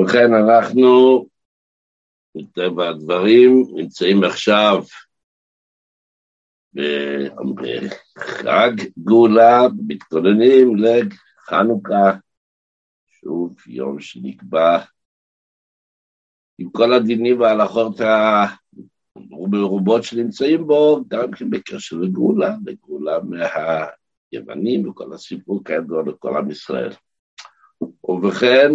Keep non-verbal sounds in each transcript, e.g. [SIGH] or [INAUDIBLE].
ובכן, אנחנו, מטבע הדברים, נמצאים עכשיו בחג גאולה, מתכוננים לחנוכה, שוב יום שנקבע עם כל הדינים וההלכות המרובות שנמצאים בו, גם כן בקשר לגאולה, לגאולה מהיוונים וכל הסיפור כידוע לכל עם ישראל. ובכן,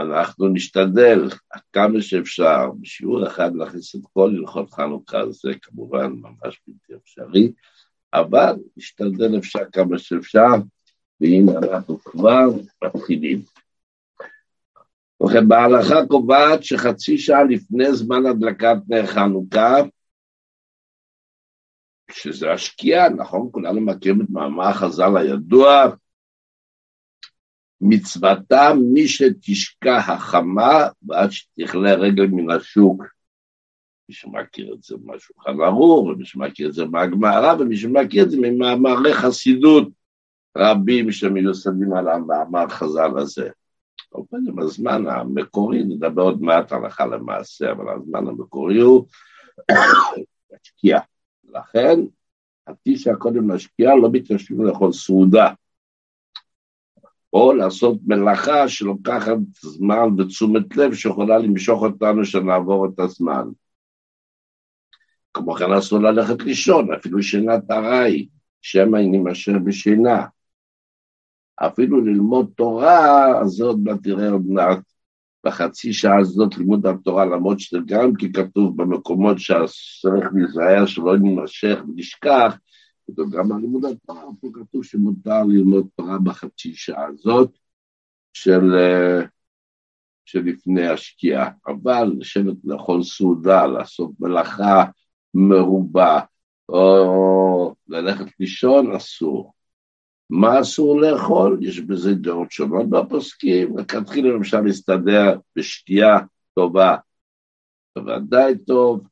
אנחנו נשתדל עד כמה שאפשר בשיעור אחד להכניס את כל הלכות חנוכה, זה כמובן ממש בלתי אפשרי, אבל נשתדל אפשר כמה שאפשר, והנה אנחנו כבר מתחילים. ובכן, בהלכה קובעת שחצי שעה לפני זמן הדלקת נר חנוכה, שזה השקיעה, נכון? כולנו מכירים את מאמר החז"ל הידוע, מצוותה מי שתשקע החמה ועד שתכלה רגל מן השוק. מי שמכיר את זה מהשולחן ערוך, ומי שמכיר את זה מהגמרא, ומי שמכיר את זה ממאמרי חסידות רבים שמיוסדים על המאמר חז"ל הזה. על פנים הזמן המקורי, נדבר עוד מעט הלכה למעשה, אבל הזמן המקורי הוא [COUGHS] להשקיע. לכן, התשע קודם להשקיע לא מתיישבים לאכול סעודה. או לעשות מלאכה שלוקחת זמן ותשומת לב שיכולה למשוך אותנו שנעבור את הזמן. כמו כן אסור ללכת לישון, אפילו שינת ארעי, שמא היא נמשך בשינה. אפילו ללמוד תורה, אז זה עוד מעט תראה עוד מעט בחצי שעה הזאת לימוד התורה, למרות שזה גם כי כתוב במקומות שצריך להיזהר שלא נמשך ונשכח, וגם הלימוד התורה, פה כתוב שמותר ללמוד תורה בחצי שעה הזאת של, אה, שלפני השקיעה. אבל לשבת לאכול סעודה, לעשות מלאכה מרובה, או ללכת לישון, אסור. מה אסור לאכול? יש בזה דעות שונות בפוסקים, לכתחילה למשל להסתדר בשתייה טובה, בוודאי טוב,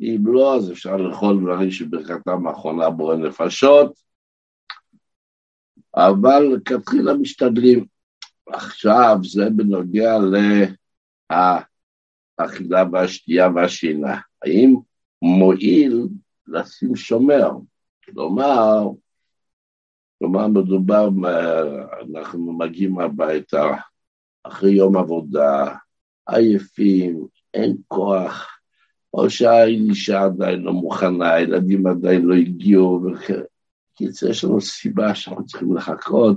אם לא, אז אפשר לאכול דברים שברכתם האחרונה בורא נפשות, אבל לכתחילה משתדלים. עכשיו זה בנוגע לאכילה והשתייה והשינה. האם מועיל לשים שומר? כלומר, כלומר מדובר, אנחנו מגיעים הביתה אחרי יום עבודה, עייפים, אין כוח, או שהאישה עדיין לא מוכנה, הילדים עדיין לא הגיעו, בקיצור, יש לנו סיבה שאנחנו צריכים לחכות,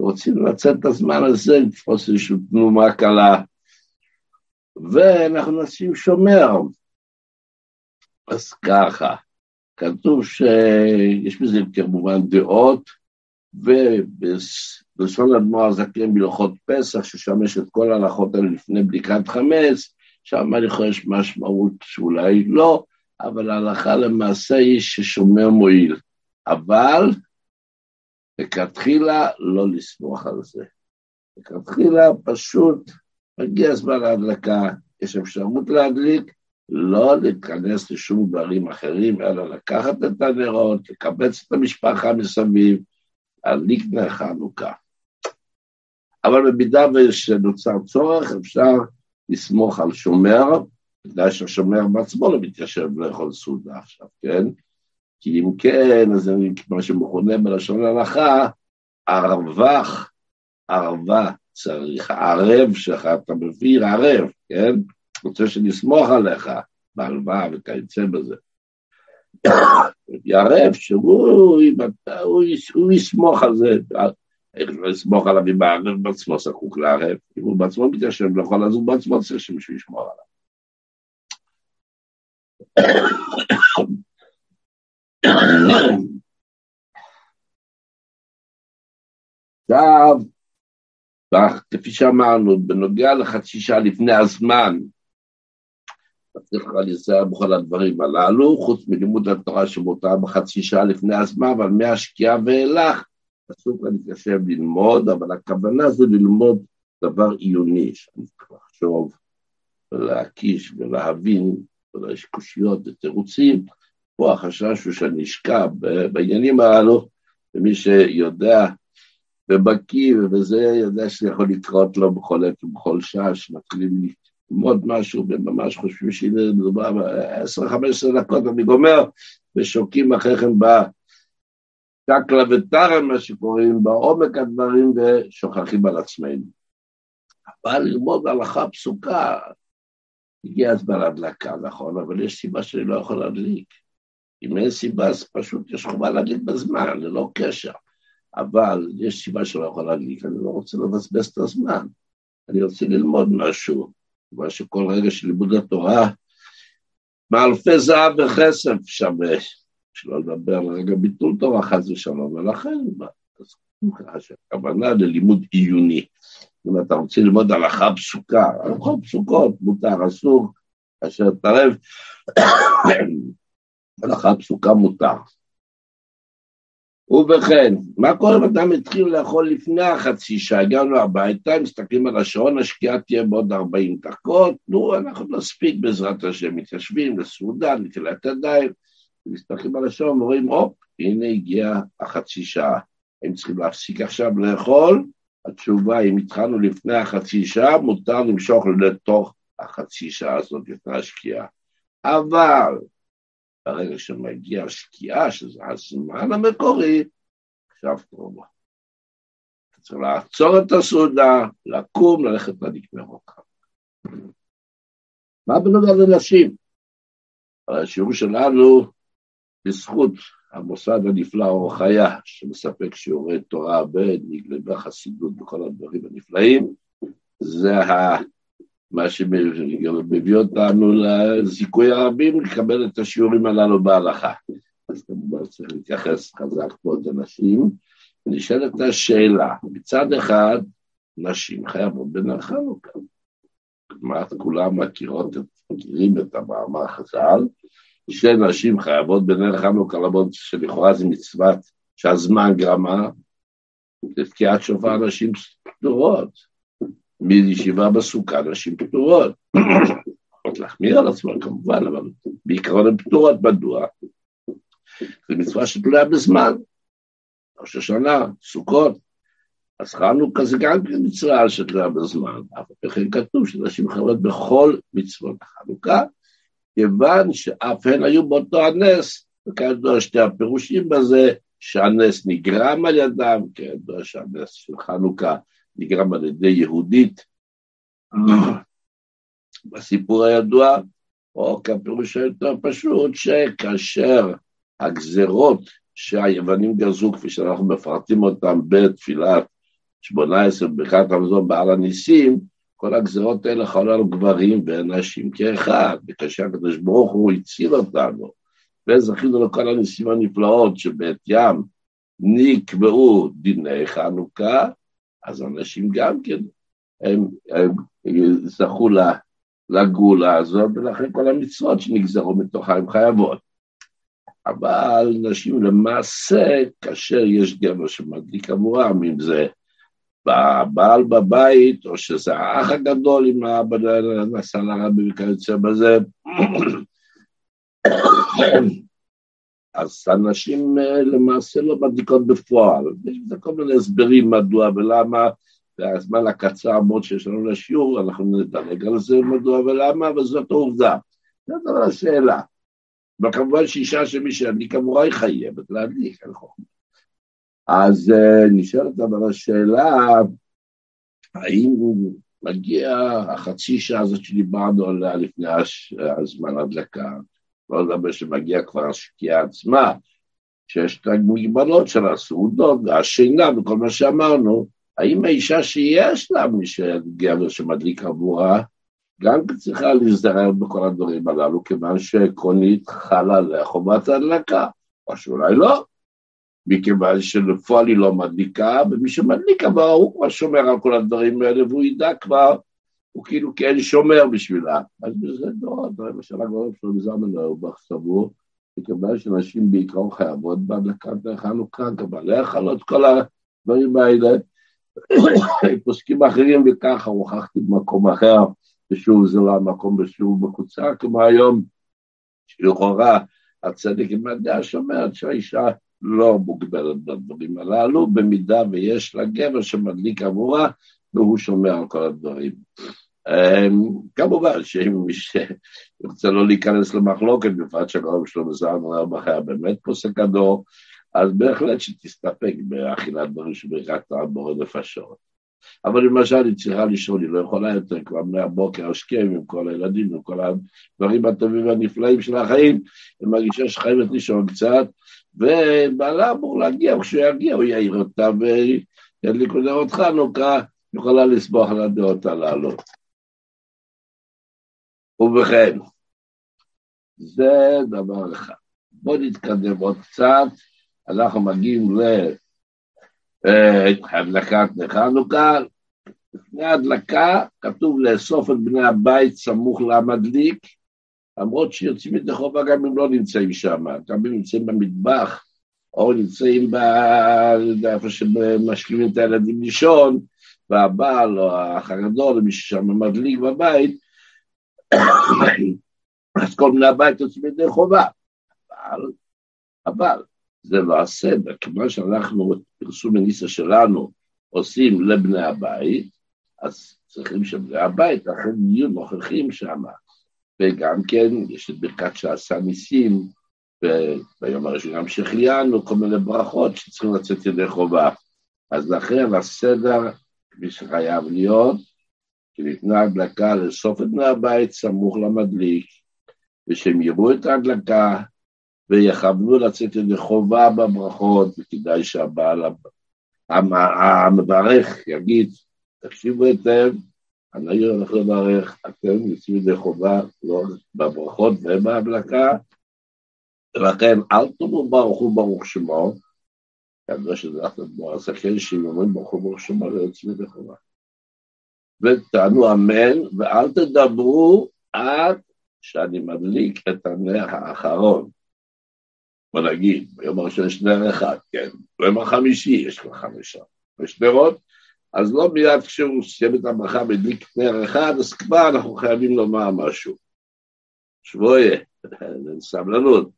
רוצים לנצל את הזמן הזה, לתפוס איזושהי תנומה קלה, ואנחנו נשים שומר. אז ככה, כתוב שיש בזה כמובן דעות, ובלשון אדמו"ר הזקן בהלכות פסח, ששמש את כל ההלכות האלה לפני בדיקת חמץ, שם אני חושב משמעות שאולי לא, אבל ההלכה למעשה היא ששומר מועיל. אבל לכתחילה לא לסמוך על זה. לכתחילה פשוט מגיע זמן ההדלקה, יש אפשרות להדליק, לא להיכנס לשום דברים אחרים, אלא לקחת את הנרות, לקבץ את המשפחה מסביב, להדליק נר חנוכה. אבל במידה ושנוצר צורך, אפשר לסמוך על שומר, בגלל שהשומר בעצמו לא מתיישב לאכול סעודה עכשיו, כן? כי אם כן, אז זה מה שמכונה בלשון ההלכה, ערבך, ערבה צריך, ערב שלך, אתה מביא ערב, כן? רוצה שנסמוך עליך, בהלוואה וכיוצא בזה. [COUGHS] יערב שהוא, הוא, הוא יסמוך על זה, לסמוך עליו אם הערב בעצמו זקוק לערב? אם הוא בעצמו מתיישב לאכול, אז הוא בעצמו צריך שמישהו ישמור עליו. עכשיו, כפי שאמרנו, בנוגע לחצי שעה לפני הזמן, צריך להיזהר בכל הדברים הללו, חוץ מלימוד התורה שמותר בחצי שעה לפני הזמן, אבל מהשקיעה ואילך, אסור כאן להתיישב ללמוד, אבל הכוונה זה ללמוד דבר עיוני, שאני צריך לחשוב ולהקיש ולהבין, ויש קושיות ותירוצים, פה החשש הוא שאני אשקע בעניינים הללו, ומי שיודע ובקיא, וזה יודע שיכול לקרות לו בכל עת ובכל שעה, שמתחילים ללמוד משהו, וממש חושבים שהנה מדובר ב-10-15 דקות, אני גומר, ושוקעים אחרי כן בשקלא וטרם, מה שקוראים, בעומק הדברים, ושוכחים על עצמנו. אבל ללמוד הלכה פסוקה, הגיע הזמן הדלקה, נכון, אבל יש סיבה שאני לא יכול להדליק. אם אין סיבה, אז פשוט יש חובה להדליק בזמן, ללא קשר. אבל יש סיבה שלא יכול להדליק, אני לא רוצה לבזבז את הזמן. אני רוצה ללמוד משהו, מה שכל רגע של לימוד התורה, מאלפי זהב וכסף שווה, שלא לדבר על רגע ביטול תורה חס ושלום, ולכן הכוונה ללימוד עיוני. אם אתה רוצה ללמוד הלכה פסוקה, הלכות פסוקות, מותר, אסור, אשר תרב, [COUGHS] הלכה פסוקה מותר. ובכן, מה קורה אם אדם התחיל לאכול לפני החצי שעה, הגענו הביתה, מסתכלים על השעון, השקיעה תהיה בעוד 40 דקות, נו, אנחנו נספיק בעזרת השם, מתיישבים לסעודה, נטילת ידיים, מסתכלים על השעון ורואים, הופ, הנה הגיעה החצי שעה. הם צריכים להפסיק עכשיו לאכול? התשובה, אם התחלנו לפני החצי שעה, מותר למשוך לתוך החצי שעה הזאת לפני השקיעה. אבל ברגע שמגיעה השקיעה, שזה הזמן המקורי, עכשיו תרומה. צריך לעצור את הסעודה, לקום, ללכת לדקמר אותך. מה בנוגע לנשים? השיעור שלנו, בזכות המוסד הנפלא אור חיה, שמספק שיעורי תורה בנגלה חסידות וכל הדברים הנפלאים, זה מה שמביא אותנו לזיכוי הרבים לקבל את השיעורים הללו בהלכה. אז כמובן צריך להתייחס חזק מאוד לנשים. ונשאלת השאלה, מצד אחד, נשים חייבות בנר חנוכה. כמעט כולם מכירות, מכירים את המאמר חז"ל, שנשים חייבות בנר חנוכה, למרות שלכאורה זה מצוות שהזמן גרמה, לתקיעת שופר נשים פטורות. מישיבה בסוכה נשים פטורות. יכולות [COUGHS] להחמיר על עצמן כמובן, אבל בעיקרון הן פטורות. מדוע? זו מצווה שתלויה בזמן. ראש השנה, סוכות. אז חנוכה זה גם כן מצווה שתלויה בזמן, אבל בכן כתוב שנשים חייבות בכל מצוות החנוכה, כיוון שאף הן היו באותו הנס, וכידוע שתי הפירושים בזה, שהנס נגרם על ידם, כידוע שהנס של חנוכה נגרם על ידי יהודית. [CLEARS THROAT] בסיפור הידוע, או כפירוש היותר פשוט, שכאשר הגזרות שהיוונים גזרו, כפי שאנחנו מפרטים אותם בתפילת שמונה עשרה ברכת המזון בעל הניסים, כל הגזרות האלה חלו על גברים ונשים כאחד, וכאשר הקדוש ברוך הוא הציל אותנו, וזכינו לכל הניסים הנפלאות שבעטיים נקבעו דיני חנוכה, אז אנשים גם כן, הם, הם זכו לגאולה הזאת, ולכן כל המצוות שנגזרו מתוכה הן חייבות. אבל נשים למעשה, כאשר יש גבר שמדליק עבורם, אם זה הבעל בבית, או שזה האח הגדול עם האבא נסע לרבי וכיוצא בזה, אז הנשים אה, למעשה לא מדליקות בפועל. יש בזה כל מיני הסברים מדוע ולמה, והזמן הקצר מאוד שיש לנו לשיעור, אנחנו נדלג על זה מדוע ולמה, וזאת העובדה. זאת השאלה. וכמובן שאישה שמי שידליק עבורה היא חייבת להדליק, אין חוכמה. אז uh, נשאלת אבל השאלה, האם מגיע החצי שעה הזאת שדיברנו עליה לפני הזמן הדלקה, לא לדבר שמגיע כבר השקיעה עצמה, שיש את המגבלות של הסעודות והשינה וכל מה שאמרנו, האם האישה שיש לה מי שגבר שמדליק עבורה, גם צריכה להזדרר בכל הדברים הללו, כיוון שעקרונית חלה עליה חובת ההדלקה, או שאולי לא, מכיוון שלפועל היא לא מדליקה, ומי שמדליק עבורה הוא כבר שומר על כל הדברים האלה, והוא ידע כבר הוא כאילו כן שומר בשבילה. אז זה לא, למשל הגורם שלו בזמן לאובך סבור, מכיוון שנשים בעיקרון חייבות בהדלקת חנוכה, קבלי החלות, כל הדברים האלה. [COUGHS] פוסקים אחרים וככה, הוכחתי במקום אחר, ושוב זה לא המקום בשוב מקוצר כמו היום, שלכאורה הצדק עם הדעה שאומרת שהאישה לא מוגבלת בדברים הללו, במידה ויש לה גבר שמדליק עבורה והוא שומע על כל הדברים. אמ, כמובן שאם מי שרוצה לא להיכנס למחלוקת, בפרט שהרב שלמה אוירבך היה באמת פוסק הדור, אז בהחלט שתסתפק באכילת דברים שברכת בורא נפשות. אבל למשל היא צריכה לשאול, היא לא יכולה יותר כבר מהבוקר השכם עם כל הילדים וכל הדברים הטובים והנפלאים של החיים, היא מרגישה שחייבת לישון קצת, ובעלה אמור להגיע, כשהוא יגיע הוא יעיר אותה וידליקו נרות חנוכה, יכולה לסמוך על הדעות הללו. ובכן, זה דבר אחד. בואו נתקדם עוד קצת, אנחנו מגיעים להדלקת חנוכה. לפני ההדלקה כתוב לאסוף את בני הבית סמוך למדליק, למרות שיוצאים ידי חובה גם אם לא נמצאים שם, גם אם נמצאים במטבח, או נמצאים איפה שמשכימים את הילדים לישון, והבעל או האח הגדול, מי ששם מדליק בבית, [COUGHS] אז כל בני הבית יוצאים ידי חובה. אבל, אבל זה לא הסדר, כיוון שאנחנו, פרסום הניסה שלנו, עושים לבני הבית, אז צריכים שבני הבית אכן יהיו נוכחים שם. וגם כן, יש את ברכת שעשה ניסים, וביום הראשון גם שהחיינו, כל מיני ברכות שצריכים לצאת ידי חובה. אז לכן הסדר, כפי שחייב להיות, כי ניתנה הדלקה לאסוף את בני הבית סמוך למדליק, ושהם יראו את ההדלקה ויכוונו לצאת ידי חובה בברכות, וכדאי שהבעל המברך יגיד, תקשיבו היטב, אני הולך לברך, אתם יוצאים ידי חובה, לא בברכות ובהדלקה, ולכן אל תאמרו ברוך הוא ברוך שמו, כנראה שזה אחלה כמו הסכן שאם אומרים ברוך הוא ברוך שמו, לא יוצאים ידי חובה. ותענו אמן, ואל תדברו עד שאני מדליק את הנר האחרון. בוא נגיד, ביום הראשון יש נר אחד, כן, ביום החמישי יש כבר חמישה, יש נרות, אז לא מיד כשהוא סיים את הברכה והדליק נר אחד, אז כבר אנחנו חייבים לומר משהו. שבויה, [LAUGHS] סבלנות.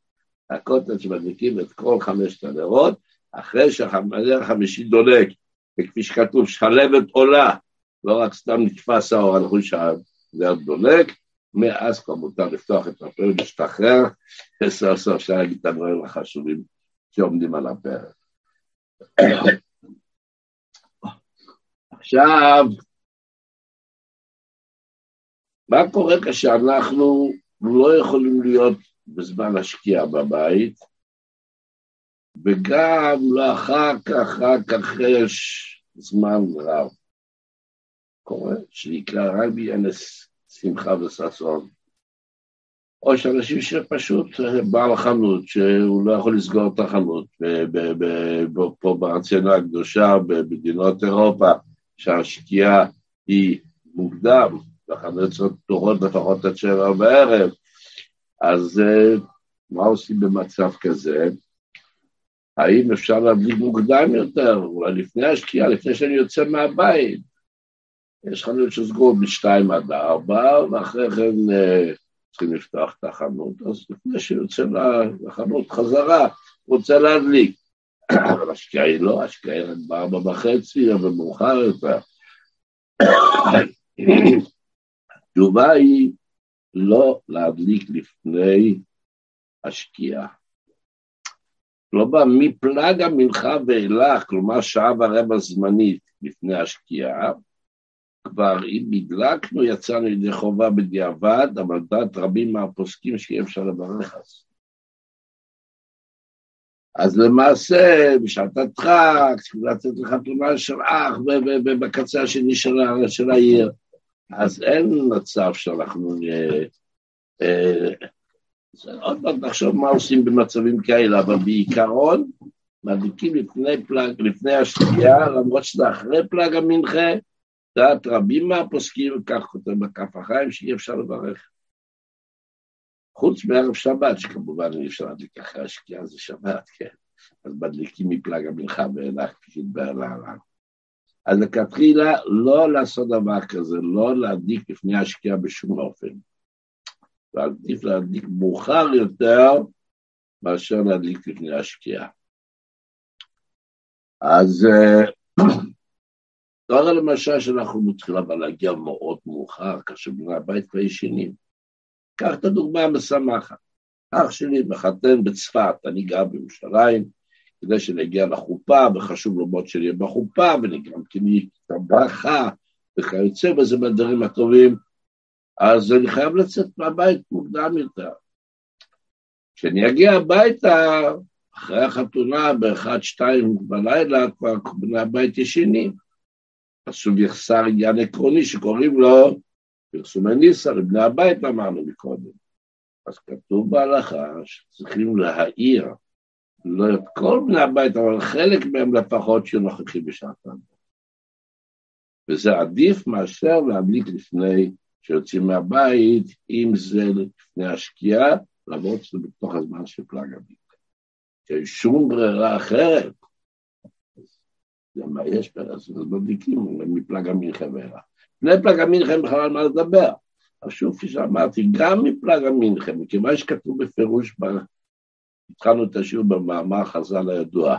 הקוטג' שמדליקים את כל חמשת הנרות, אחרי שהנר החמישי דולק, וכפי שכתוב, שלבת עולה, לא רק סתם נתפס האור, אנחנו שהנר דולק, מאז כבר מותר לפתוח את הפה ולהשתחרר, [LAUGHS] וסוף סוף אפשר להגיד את הדברים החשובים שעומדים על הפרק. עכשיו, מה קורה כשאנחנו לא יכולים להיות בזמן השקיעה בבית, וגם לא אחר כך, רק אחרי זמן רב. קורה שנקרא רק בענס שמחה וששון. או שאנשים שפשוט בעל חנות, שהוא לא יכול לסגור את החנות, פה בארצנו הקדושה, במדינות אירופה, שהשקיעה היא מוקדם, והחנויות פתוחות לפחות עד שבע בערב, אז אה, מה עושים במצב כזה? האם אפשר להביא מוקדם יותר, אולי לפני השקיעה, לפני שאני יוצא מהבית? יש חנויות שסגרו משתיים עד ארבע, ואחרי כן אה, צריכים לפתוח את החנות, אז לפני שיוצא לחנות חזרה, רוצה להדליק. אבל השקיעה היא לא, השקיעה היא רק בארבע וחצי, אבל מאוחר יותר. התשובה היא לא להדליק לפני השקיעה. כלומר, מפלג המנחה ואילך, כלומר שעה ורבע זמנית לפני השקיעה, כבר אם הדלקנו יצאנו ידי חובה בדיעבד, אבל דעת רבים מהפוסקים שאי אפשר לברך זה. אז למעשה, בשעת הדחק, צריכים לתת לך תלונה של אח בקצה השני של העיר. אז אין מצב שאנחנו נהיה... אה, עוד פעם נחשוב מה עושים במצבים כאלה, אבל בעיקרון מדליקים לפני, פלג, לפני השתייה, למרות שזה אחרי פלג המנחה, דעת רבים מהפוסקים, כך כותב בכף החיים, שאי אפשר לברך. חוץ מערב שבת, שכמובן אי אפשר להדליק אחרי השקיעה, זה שבת, כן. אז מדליקים מפלג המנחה ואילך, שהתבהר להלן. אז לכתחילה לא לעשות דבר כזה, לא להדליק לפני השקיעה בשום אופן. ועדיף להדליק מאוחר יותר מאשר להדליק לפני השקיעה. אז [CLEARS THROAT] תואר למשל שאנחנו מתחילים אבל להגיע מאוד מאוחר, כאשר בני הבית כבר ישנים. קח את הדוגמה המשמחת. אח שלי מחתן בצפת, אני גר בירושלים, כדי שנגיע לחופה, וחשוב לומר שנהיה בחופה, וגם כני את הברכה, וכיוצא בזה מהדברים הטובים, אז אני חייב לצאת מהבית מוקדם יותר. כשאני אגיע הביתה, אחרי החתונה, באחד, שתיים בלילה, כבר בני הבית ישנים. חשוב יחסר עניין עקרוני שקוראים לו פרסומי ניסה לבני הבית, אמרנו מקודם. אז כתוב בהלכה שצריכים להעיר, לא את כל בני הבית, אבל חלק מהם לפחות שיהיו נוכחים בשעת הבית. וזה עדיף מאשר להדליק לפני שיוצאים מהבית, אם זה לפני השקיעה, למרות שזה בתוך הזמן של פלאג הביט. כי שום ברירה אחרת. מה יש אז מדליקים מפלג המינכה ואלה. לפני פלג המינכה בכלל מה לדבר. אז שוב, כפי שאמרתי, גם מפלג המינכה, מכיוון שכתוב בפירוש, התחלנו את השיעור במאמר חז"ל הידוע,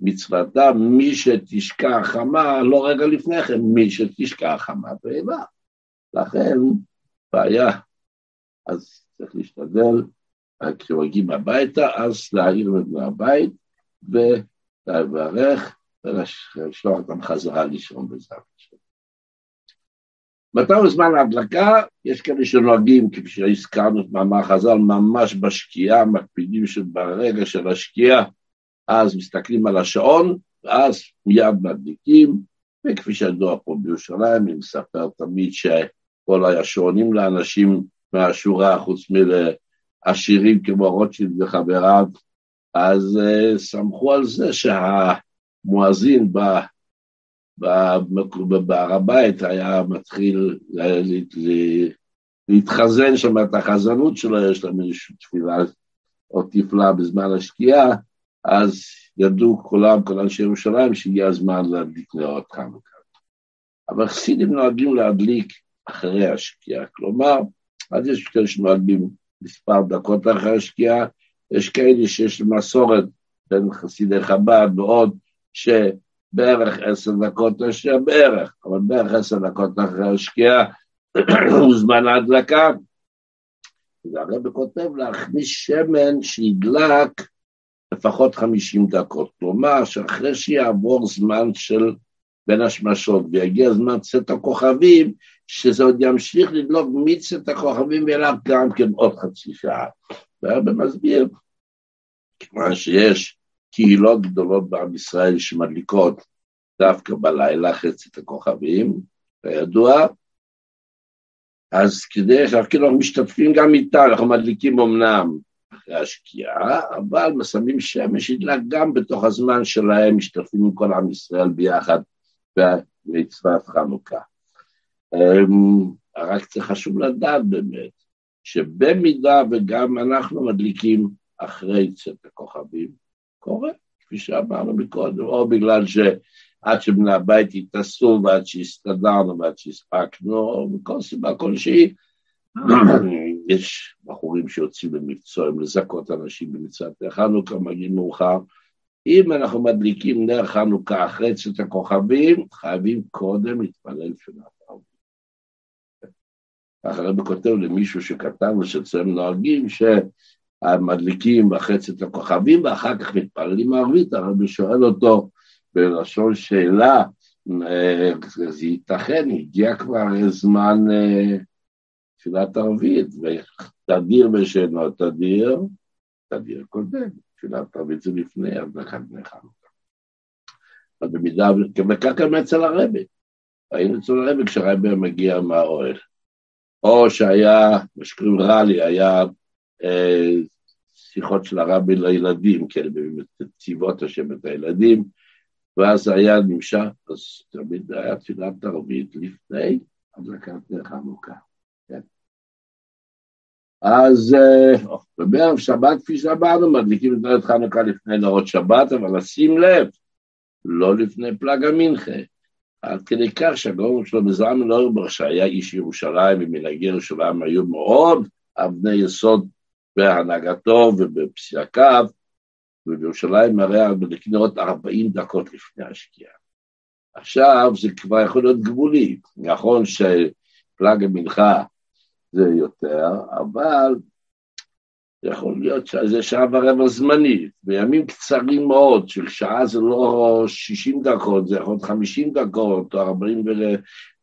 מצוותה מי שתשקע חמה, לא רגע לפני כן, מי שתשקע חמה ואיבה. לכן, בעיה. אז צריך להשתדל, כשמגיעים הביתה, אז להעיר מבני הבית ולברך ולשלוח אותם חזרה לישון בעזרת השם. מתי זמן ההדלקה? יש כאלה שנוהגים, כפי שהזכרנו את מאמר חז"ל, ממש בשקיעה, מקפידים שברגע של השקיעה, אז מסתכלים על השעון, ואז מיד מדליקים, וכפי שידוע פה בירושלים, אני מספר תמיד שכל השעונים לאנשים מהשורה, חוץ מלעשירים כמו רוטשילד וחבריו, אז uh, סמכו על זה שהמואזין בהר הבית היה מתחיל להתחזן שם את החזנות שלו, יש להם איזושהי תפילה או תפלה בזמן השקיעה, אז ידעו כולם, כל אנשי ירושלים, שהגיע הזמן להדליק נאות חנוכה. אבל חסידים נוהגים להדליק אחרי השקיעה, כלומר, אז יש כאלה שנוהגים מספר דקות אחרי השקיעה, יש כאלה שיש מסורת בין חסידי חב"ד ועוד, שבערך עשר דקות השקיעה, בערך, אבל בערך עשר דקות אחרי השקיעה [CLEARS THROAT] הוא זמן ההדלקה. והרבא כותב להכניס שמן שידלק לפחות חמישים דקות. כלומר, שאחרי שיעבור זמן של בין השמשות ויגיע זמן צאת הכוכבים, שזה עוד ימשיך לדלוק מצאת הכוכבים ואליו גם כן עוד חצי שעה. והרבה מסביר, כיוון שיש קהילות גדולות בעם ישראל שמדליקות דווקא בלילה חצי הכוכבים, כידוע, אז כדי שאנחנו כאילו משתתפים גם איתה, אנחנו מדליקים אמנם אחרי השקיעה, אבל מסמים שמש ידלק גם בתוך הזמן שלהם, משתתפים עם כל עם ישראל ביחד במצוות חנוכה. אמ, רק זה חשוב לדעת באמת, שבמידה וגם אנחנו מדליקים אחרי צאת הכוכבים, קורה, כפי שאמרנו מקודם, או בגלל שעד שבני הבית התאספו ועד שהסתדרנו ועד שהספקנו, או מכל סיבה כלשהי, [CLEARS THROAT] יש בחורים שיוצאים במקצוע לזכות אנשים במצוות חנוכה, מגיעים מאוחר. אם אנחנו מדליקים נר חנוכה אחרי צאת הכוכבים, חייבים קודם להתפלל תפילת ככה הרב כותב למישהו שכתב ושאצלם נוהגים שהמדליקים בחצת הכוכבים ואחר כך מתפללים ערבית, הרבי שואל אותו בלשון שאלה, אה, זה ייתכן, הגיע כבר זמן אה, תפילת ערבית, ותדיר ושאינו תדיר, תדיר קודם, תפילת ערבית זה לפני הדלקת בני חנוכה. אבל במידה, וכך גם אצל הרבי, היינו אצל הרבי כשהרבי מגיע מהאוהל. או שהיה, מה שקוראים רלי, היה שיחות של הרבי לילדים, כן, צבאות השם את הילדים, ואז היה נמשך, אז תמיד היה תפילת ערבית לפני הדלקת חנוכה. כן. אז אה, בערב שבת, כפי שאמרנו, מדליקים את נר חנוכה לפני נרות שבת, אבל לשים לב, לא לפני פלג המנחה. עד כדי כך שהגאון שלו בזלמן אורבך, שהיה איש ירושלים ומנהגי ירושלים היו מאוד אבני יסוד בהנהגתו ובפסיקיו, ובירושלים הרי נרות 40 דקות לפני השקיעה. עכשיו זה כבר יכול להיות גבולי, נכון שפלאג המנחה זה יותר, אבל יכול להיות שזה שעה ורבע זמנית, בימים קצרים מאוד, של שעה זה לא 60 דקות, זה יכול להיות 50 דקות, או 40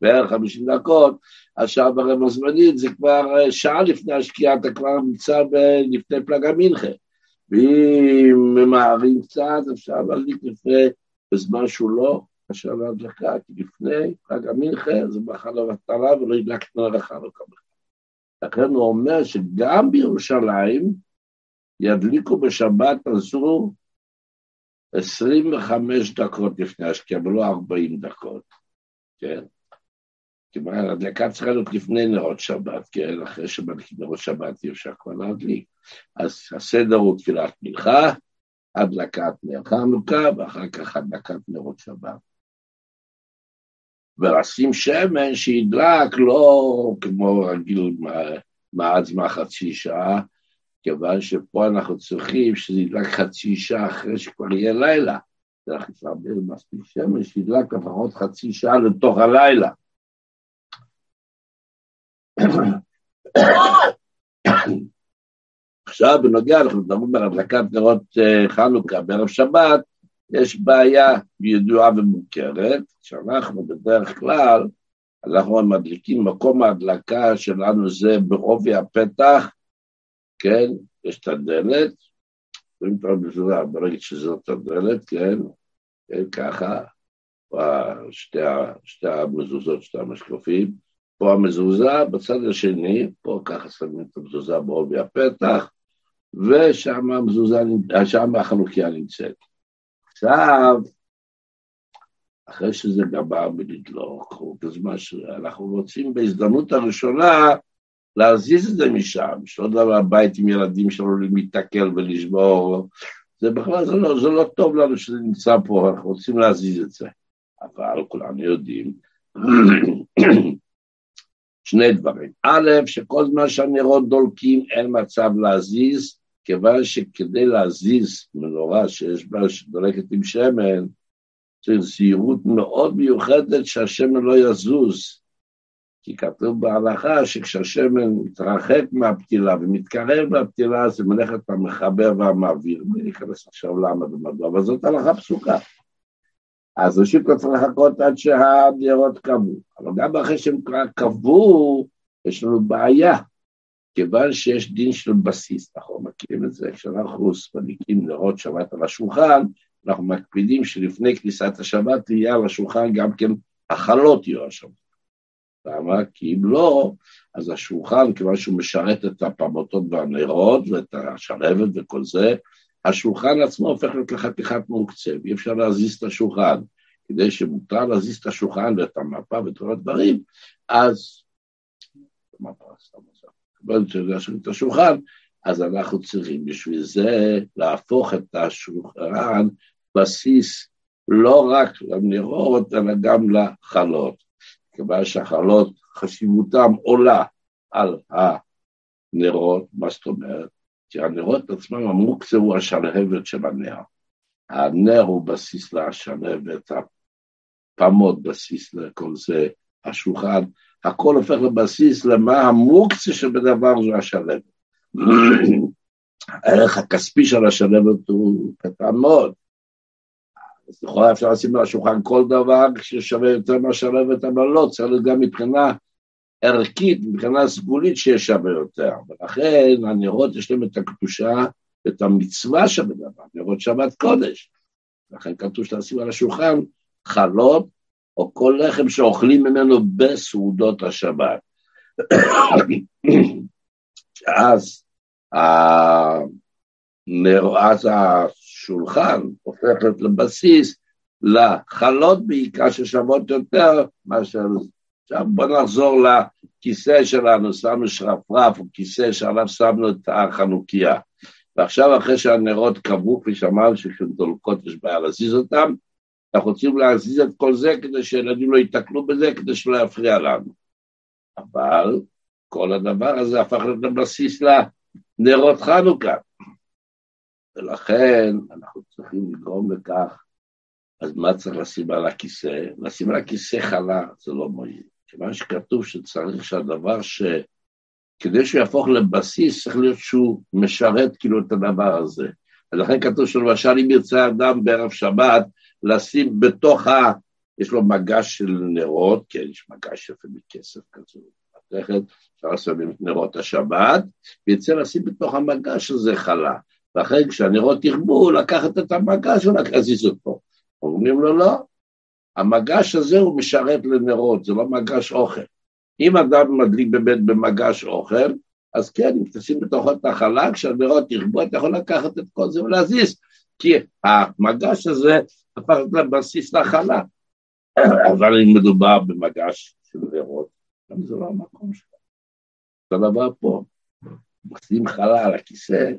בערך 50 דקות, אז שעה ורבע זמנית זה כבר שעה לפני השקיעה, אתה כבר נמצא לפני פלגה מנחה. ואם ממהרים קצת, אפשר להדליק לפני, בזמן שהוא לא אשר להדלקה, כי לפני פלגה מנחה זה בחל המטרה ולא ידלק נר החנוכה. לכן הוא אומר שגם בירושלים ידליקו בשבת הזו 25 דקות לפני השקיעה, ולא 40 דקות, כן? כלומר, הדלקה צריכה להיות לפני נרות שבת, כן? אחרי שמדליקים נרות שבת אי אפשר כבר להדליק. אז הסדר הוא תפילת מנחה, הדלקת נר חנוכה, ואחר כך הדלקת נרות שבת. ולשים שמן שידלק לא כמו רגיל מעט זמן חצי שעה, כיוון שפה אנחנו צריכים שזה ידלק חצי שעה אחרי שכבר יהיה לילה. צריך מספיק שמן שידלק לפחות חצי שעה לתוך הלילה. עכשיו בנוגע, אנחנו מדברים על הדלקת נרות אה, חנוכה בערב שבת, יש בעיה ידועה ומוכרת, שאנחנו בדרך כלל, אנחנו מדליקים, מקום ההדלקה שלנו זה בעובי הפתח, כן, יש את הדלת, רואים את המזוזה, ברגע שזאת הדלת, כן, כן, ככה, שתי, שתי המזוזות, שתי המשקופים, פה המזוזה, בצד השני, פה ככה שמים את המזוזה בעובי הפתח, ושם המזוזה, שם החנוכיה נמצאת. עכשיו, אחרי שזה גמר בלדלוק, בזמן שאנחנו רוצים בהזדמנות הראשונה להזיז את זה משם, שלא דבר הבית עם ילדים שלנו להתקל ולשבור, זה בכלל, זה לא, זה לא טוב לנו שזה נמצא פה, אנחנו רוצים להזיז את זה. אבל כולנו יודעים שני דברים. א', שכל זמן שהנרות דולקים אין מצב להזיז, כיוון שכדי להזיז מנורה שיש בה, שדולקת עם שמן, צריך זהירות מאוד מיוחדת שהשמן לא יזוז. כי כתוב בהלכה שכשהשמן מתרחק מהפתילה ומתקרב מהפתילה, זה מלאכת המחבר והמעביר. בלי להיכנס עכשיו למה ומדוע, אבל זאת הלכה פסוקה. אז ראשית אתה צריך לחכות עד שהדירות קבעו. אבל גם אחרי שהם קבעו, יש לנו בעיה. כיוון שיש דין של בסיס, אנחנו מכירים את זה, כשאנחנו מדליקים נרות שבת על השולחן, אנחנו מקפידים שלפני כניסת השבת תהיה על השולחן גם כן החלות יהיו השבת. למה? כי אם לא, אז השולחן, כיוון שהוא משרת את הפמוטות והנרות ואת השלבת וכל זה, השולחן עצמו הופך להיות לחתיכת מעוקצב, אי אפשר להזיז את השולחן. כדי שמותר להזיז את השולחן ואת המפה ואת כל הדברים, אז... את השולחן, אז אנחנו צריכים בשביל זה להפוך את השולחן בסיס לא רק לנרות, אלא גם לחלות. כיוון שהחלות, חשיבותם עולה על הנרות, מה זאת אומרת? כי הנרות עצמם, המוקצה הוא השלהבת של הנר. הנר הוא בסיס לשלהבת, הפמות בסיס לכל זה, השולחן הכל הופך לבסיס למה המוקצה שבדבר זו השלבת. [CLEARS THROAT] הערך הכספי של השלבת הוא קטן מאוד. אז לכאורה אפשר לשים על השולחן כל דבר ששווה יותר מהשלבת, אבל לא, צריך גם מבחינה ערכית, מבחינה סגולית שיש שווה יותר. ולכן הנרות יש להם את הקדושה ואת המצווה שבדבר, נרות שבת קודש. לכן כתוב שתשים על השולחן חלות או כל לחם שאוכלים ממנו בסעודות השבת. אז אז השולחן הופך לבסיס לחלות בעיקר ששוות יותר מאשר... עכשיו בוא נחזור לכיסא שלנו, שמנו שרפרף, או כיסא שעליו שמנו את החנוכיה. ועכשיו אחרי שהנרות קבעו, כפי שאמרנו שכשהן דולקות יש בעיה להזיז אותם, אנחנו רוצים להזיז את כל זה כדי שילדים לא ייתקלו בזה, כדי שלא יפריע לנו. אבל כל הדבר הזה הפך להיות הבסיס לנרות חנוכה. ולכן אנחנו צריכים לגרום לכך, אז מה צריך לשים על הכיסא? לשים על הכיסא חלה, זה לא מועיל. כיוון שכתוב שצריך שהדבר ש... כדי שהוא יהפוך לבסיס, צריך להיות שהוא משרת כאילו את הדבר הזה. אז לכן כתוב שלמשל אם ירצה אדם בערב שבת, לשים בתוך ה... יש לו מגש של נרות, כן, יש מגש יפה מכסף כזה, מתכת, אפשר לעשות את נרות השבת, ויצא לשים בתוך המגש הזה חלה. ואחרי כשהנרות ירבו, לקחת את המגש ולהזיז אותו. אומרים לו, לא, המגש הזה הוא משרת לנרות, זה לא מגש אוכל. אם אדם מדליק באמת במגש אוכל, אז כן, אם תשים בתוכו את החלה, כשהנרות ירבו, אתה יכול לקחת את כל זה ולהזיז, כי המגש הזה הפך לבסיס לחלה. אבל אם מדובר במגש של נרות, גם זה לא המקום שלו. אותו דבר פה, מחזים חלה על הכיסא,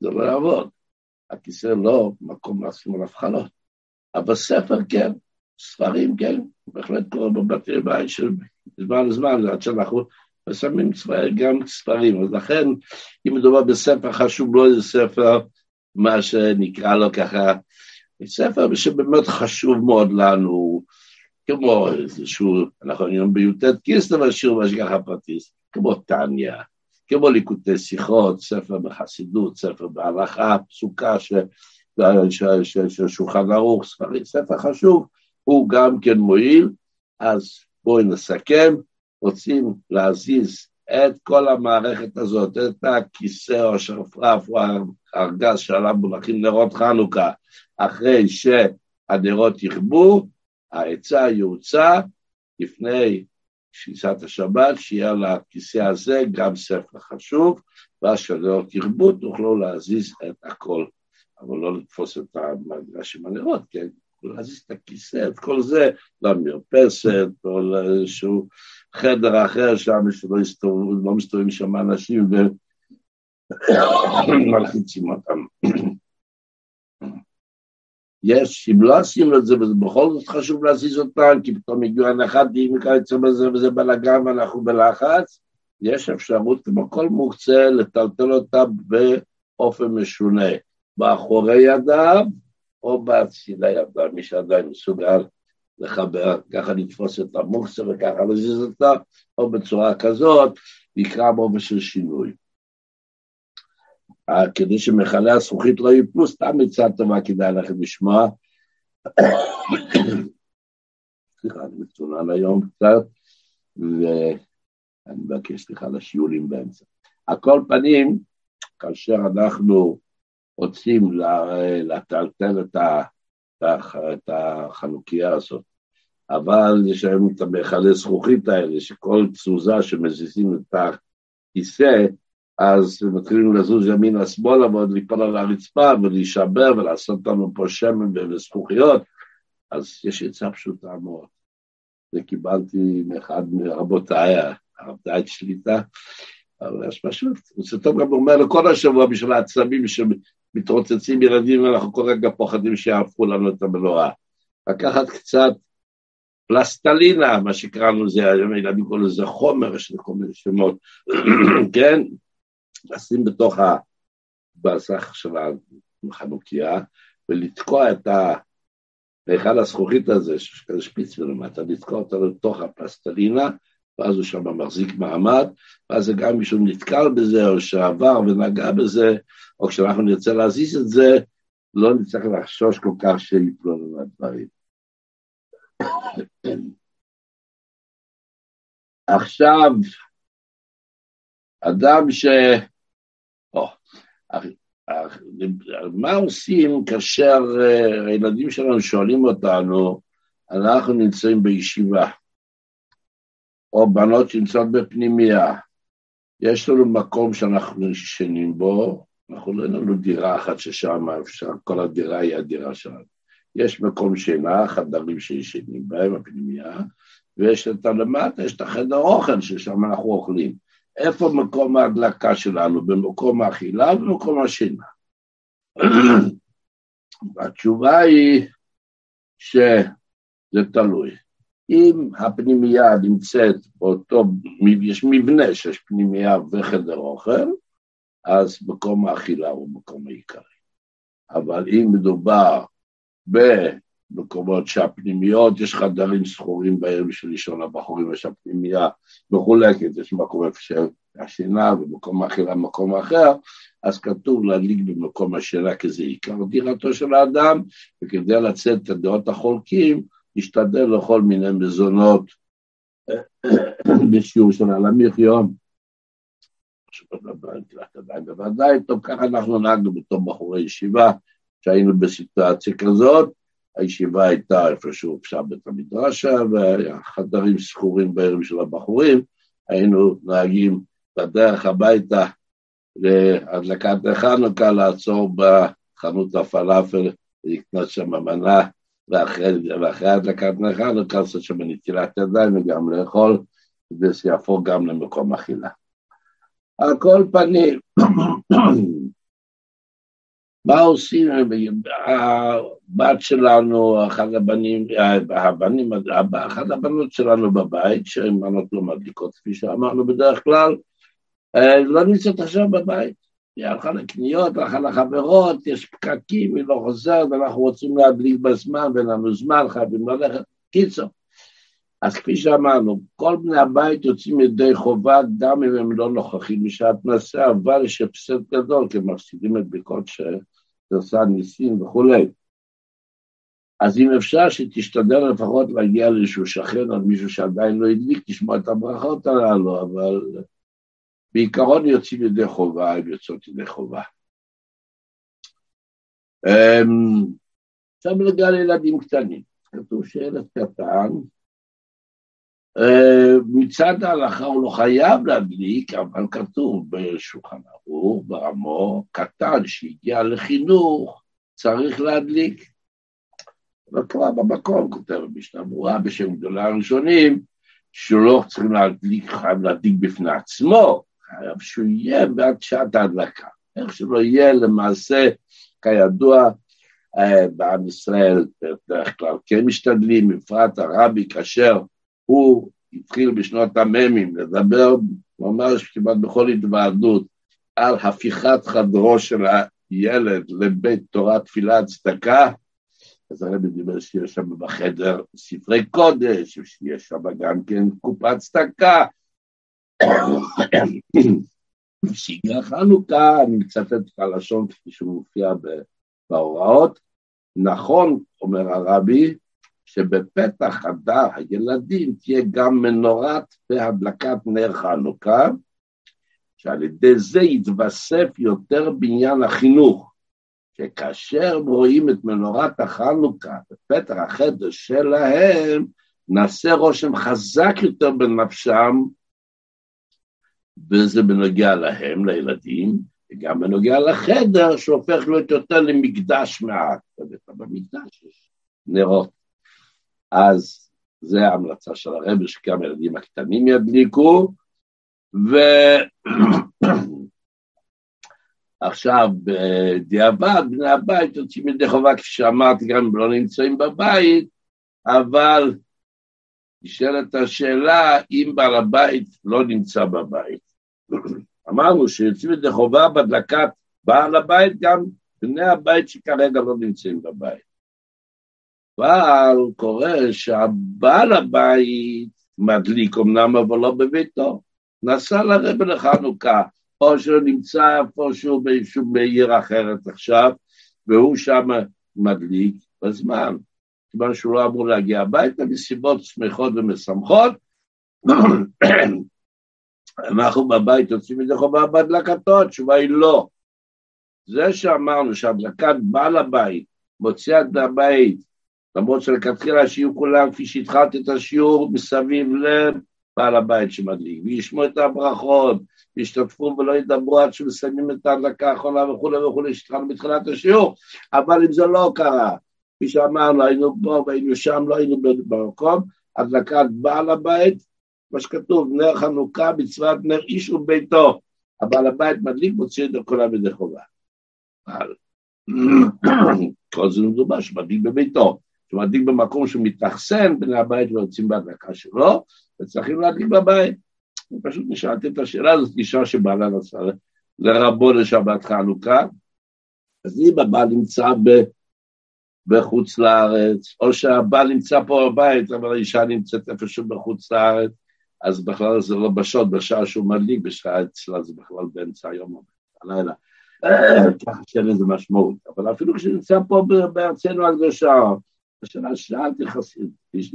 זה לא יעבוד. הכיסא לא מקום לשים עליו חלות. אבל ספר כן, ספרים כן, בהחלט קורה בבתי בית של זמן לזמן, עד שאנחנו שמים גם ספרים. אז לכן, אם מדובר בספר חשוב, לא איזה ספר, מה שנקרא לו ככה, ספר שבאמת חשוב מאוד לנו, כמו איזשהו, אנחנו היום בי"ט קיסטר, שיעור משגחה פרטיס, כמו טניה, כמו ליקוטי שיחות, ספר בחסידות, ספר בהלכה, פסוקה של שולחן ערוך, ספר חשוב, הוא גם כן מועיל, אז בואי נסכם, רוצים להזיז את כל המערכת הזאת, את הכיסא או השרפרף או הארגז שעליו מונחים נרות חנוכה, אחרי שהנרות יכבו, העצה יוצא לפני כניסת השבת, שיהיה לכיסא הזה גם ספר חשוב, ואז כשהנרות יכבו תוכלו להזיז את הכל, אבל לא לתפוס את המגרש עם הנרות, כן? להזיז את הכיסא, את כל זה, למרפסת או לאיזשהו חדר אחר שם, שלא יסתובבו, לא מסתובבים שם אנשים ומלחיצים [COUGHS] אותם. יש, אם לא עשינו את זה, ובכל זאת חשוב להזיז אותם, כי פתאום הגיעו הנחתים וכיוצא בזה וזה בלאגן ואנחנו בלחץ, יש אפשרות כמו כל מוקצה לטלטל אותם באופן משונה, באחורי ידיו או בצידי מי שעדיין מסוגל לחבר, ככה לתפוס את המוקצה וככה להזיז אותה, או בצורה כזאת, נקרא באופן של שינוי. כדי שמכלי הזכוכית לא ייפלו, סתם עצה טובה כדאי לכם לשמוע. סליחה, אני מצונן היום קצת, ואני מבקש סליחה לשיעולים באמצע. על כל פנים, כאשר אנחנו רוצים לטלטל את החנוכיה הזאת, אבל יש היום את המכלי זכוכית האלה, שכל תזוזה שמזיזים את הכיסא, אז מתחילים לזוז ימינה שמאלה ועוד ליפול על הרצפה ולהישבר ולעשות לנו פה שמן וזכוכיות, אז יש עצה פשוטה מאוד. זה קיבלתי מאחד מרבותיי, הרב דייט שליטה, אבל יש פשוט, זה טוב גם אומר לכל השבוע בשביל העצבים שמתרוצצים ילדים ואנחנו כל רגע פוחדים שיהפכו לנו את המנורה. לקחת קצת פלסטלינה, מה שקראנו לזה, ילדים קוראים לזה חומר, יש לכל מיני שמות, [CLEARS THROAT] כן? לשים בתוך הבסך של החנוכיה ולתקוע את ההיכל הזכוכית הזה, שיש כזה שפיץ ולמטה, לתקוע אותו לתוך הפלסטלינה, ואז הוא שם מחזיק מעמד, ואז זה גם מישהו נתקל בזה, או שעבר ונגע בזה, או כשאנחנו נרצה להזיז את זה, לא נצטרך לחשוש כל כך שיפלו לנו הדברים. עכשיו, אדם ש... מה עושים כאשר אה, הילדים שלנו שואלים אותנו, אנחנו נמצאים בישיבה, או בנות שנמצאות בפנימייה, יש לנו מקום שאנחנו ישנים בו, אנחנו לא אין לנו דירה אחת ששם אפשר, כל הדירה היא הדירה שלנו. יש מקום שינה, חדרים שישנים בהם, הפנימייה, ויש את הלמטה, יש את החדר אוכל ששם אנחנו אוכלים. איפה מקום ההדלקה שלנו? במקום האכילה ובמקום השינה. [CLEARS THROAT] התשובה היא שזה תלוי. אם הפנימייה נמצאת באותו, יש מבנה שיש פנימייה וחדר אוכל, אז מקום האכילה הוא מקום העיקרי. אבל אם מדובר במקומות שהפנימיות, יש חדרים שכורים בערב של לישון הבחורים, יש הפנימייה מחולקת, יש מקום איפה שהשינה ומקום אחר למקום אחר, אז כתוב להדליק במקום השינה כי זה עיקר דירתו של האדם, וכדי לצאת את הדעות החולקים, להשתדל לכל מיני מזונות [COUGHS] בשיעור של הלמיך יום. בוודאי, טוב, ככה אנחנו נהגנו בתור בחורי ישיבה, שהיינו בסיטואציה כזאת, הישיבה הייתה איפשהו אפשר בית המדרשה, והחדרים שכורים בערב של הבחורים, היינו נוהגים בדרך הביתה להדלקת חנוכה, לעצור בחנות הפלאפל, לקנות שם מנה ואחרי, הדלקת חנוכה לעשות שם נטילת ידיים וגם לאכול, כדי שיהפוך גם למקום אכילה. על כל פנים, [CLEARS THROAT] מה עושים, הבת שלנו, אחד הבנים, הבנים, אחת הבנות שלנו בבית, שהן בנות לא מדליקות, כפי שאמרנו בדרך כלל, אה, לא נמצאת עכשיו בבית. היא הלכה לקניות, הלכה לחברות, יש פקקים, היא לא חוזרת, ואנחנו רוצים להדליק בזמן, ואין לנו זמן, חייבים ללכת. קיצור. אז כפי שאמרנו, כל בני הבית יוצאים ידי חובה גם אם הם לא נוכחים בשעת מעשה, אבל יש הפסד גדול, כי הם מפסידים את בדיקות שעושה ניסים וכולי. אז אם אפשר שתשתדל לפחות להגיע לאיזשהו שכן או מישהו שעדיין לא הדליק, לשמוע את הברכות הללו, אבל בעיקרון יוצאים ידי חובה, הם יוצאות ידי חובה. אמ, עכשיו נגע לילדים קטנים. כתוב שילד קטן, אה, מצד ההלכה הוא לא חייב להדליק, אבל כתוב בשולחן ערוך, ברמו, קטן שהגיע לחינוך, צריך להדליק. וכבר במקום כותב המשנה ברורה בשם גדולי הראשונים, שהוא לא צריכים להדליק, חייב להדליק בפני עצמו, חייב שהוא יהיה בעד שעת ההדלקה. איך שלא יהיה למעשה, כידוע, אה, בעם ישראל בדרך כלל כן משתדלים, בפרט הרבי כאשר הוא התחיל בשנות המ"מים לדבר ממש כמעט בכל התוועדות על הפיכת חדרו של הילד לבית תורה תפילה צדקה, אז הרבי דיבר שיש שם בחדר ספרי קודש, שיש שם גם כן קופת צדקה, שהגיע חנוכה, אני מצטט את הלשון כפי שהוא מופיע בהוראות, נכון, אומר הרבי, שבפתח חדר הילדים תהיה גם מנורת והדלקת נר חנוכה, שעל ידי זה יתווסף יותר בעניין החינוך, שכאשר רואים את מנורת החנוכה בפתח החדר שלהם, נעשה רושם חזק יותר בנפשם וזה בנוגע להם, לילדים, וגם בנוגע לחדר שהופך להיות יותר למקדש מעט. במקדש יש נרות. אז זה ההמלצה של הרבי, שגם הילדים הקטנים ידליקו, ועכשיו [CLEARS THROAT] בדיעבד בני הבית יוצאים ידי חובה, כפי שאמרתי, גם אם לא נמצאים בבית, אבל נשאלת השאלה אם בעל הבית לא נמצא בבית. אמרנו שיוצאים ידי חובה בהדלקת בעל הבית גם בני הבית שכרגע לא נמצאים בבית. אבל קורה שהבעל הבית מדליק אמנם, אבל לא בביתו. נסע לרבע לחנוכה, או שהוא נמצא איפשהו באיזשהו בעיר אחרת עכשיו, והוא שם מדליק בזמן. כיוון שהוא לא אמור להגיע הביתה מסיבות שמחות ומשמחות, אנחנו בבית יוצאים מזה חובה בהדלקתו, התשובה היא לא. זה שאמרנו שהדלקת בעל הבית מוציאה את הבית, למרות שלכתחילה שיהיו כולם, כפי שהתחלתי את השיעור, מסביב לבעל הבית שמדליק, וישמעו את הברכות, וישתתפו ולא ידברו עד שמסיימים את ההדלקה האחרונה וכולי וכולי, שהתחלנו בתחילת השיעור, אבל אם זה לא קרה, כפי שאמרנו, היינו פה והיינו שם, לא היינו במקום, הדלקת בעל הבית מה שכתוב, נר חנוכה מצוות נר איש וביתו, הבעל הבית מדליק מוציא את כולם ידי חובה. אבל [CLEARS THROAT] כל זה מדובר שמדליק בביתו, שמדליק במקום שמתאכסן, בני הבית לא יוצאים בהדלקה שלו, וצריכים להדליק בבית. אני פשוט נשאלתי את השאלה הזאת, אישה שבעלה נסע לרבו לשבת חנוכה, אז אם הבעל נמצא ב, בחוץ לארץ, או שהבעל נמצא פה בבית, אבל האישה נמצאת איפשהו בחוץ לארץ, אז בכלל זה לא בשעות, בשעה שהוא מדליק, בשעה אצלה זה בכלל באמצע היום או בלילה. ככה שאין לזה משמעות. אבל אפילו כשנמצא פה בארצנו הקדושה, השנה שאלתי חסיד, איש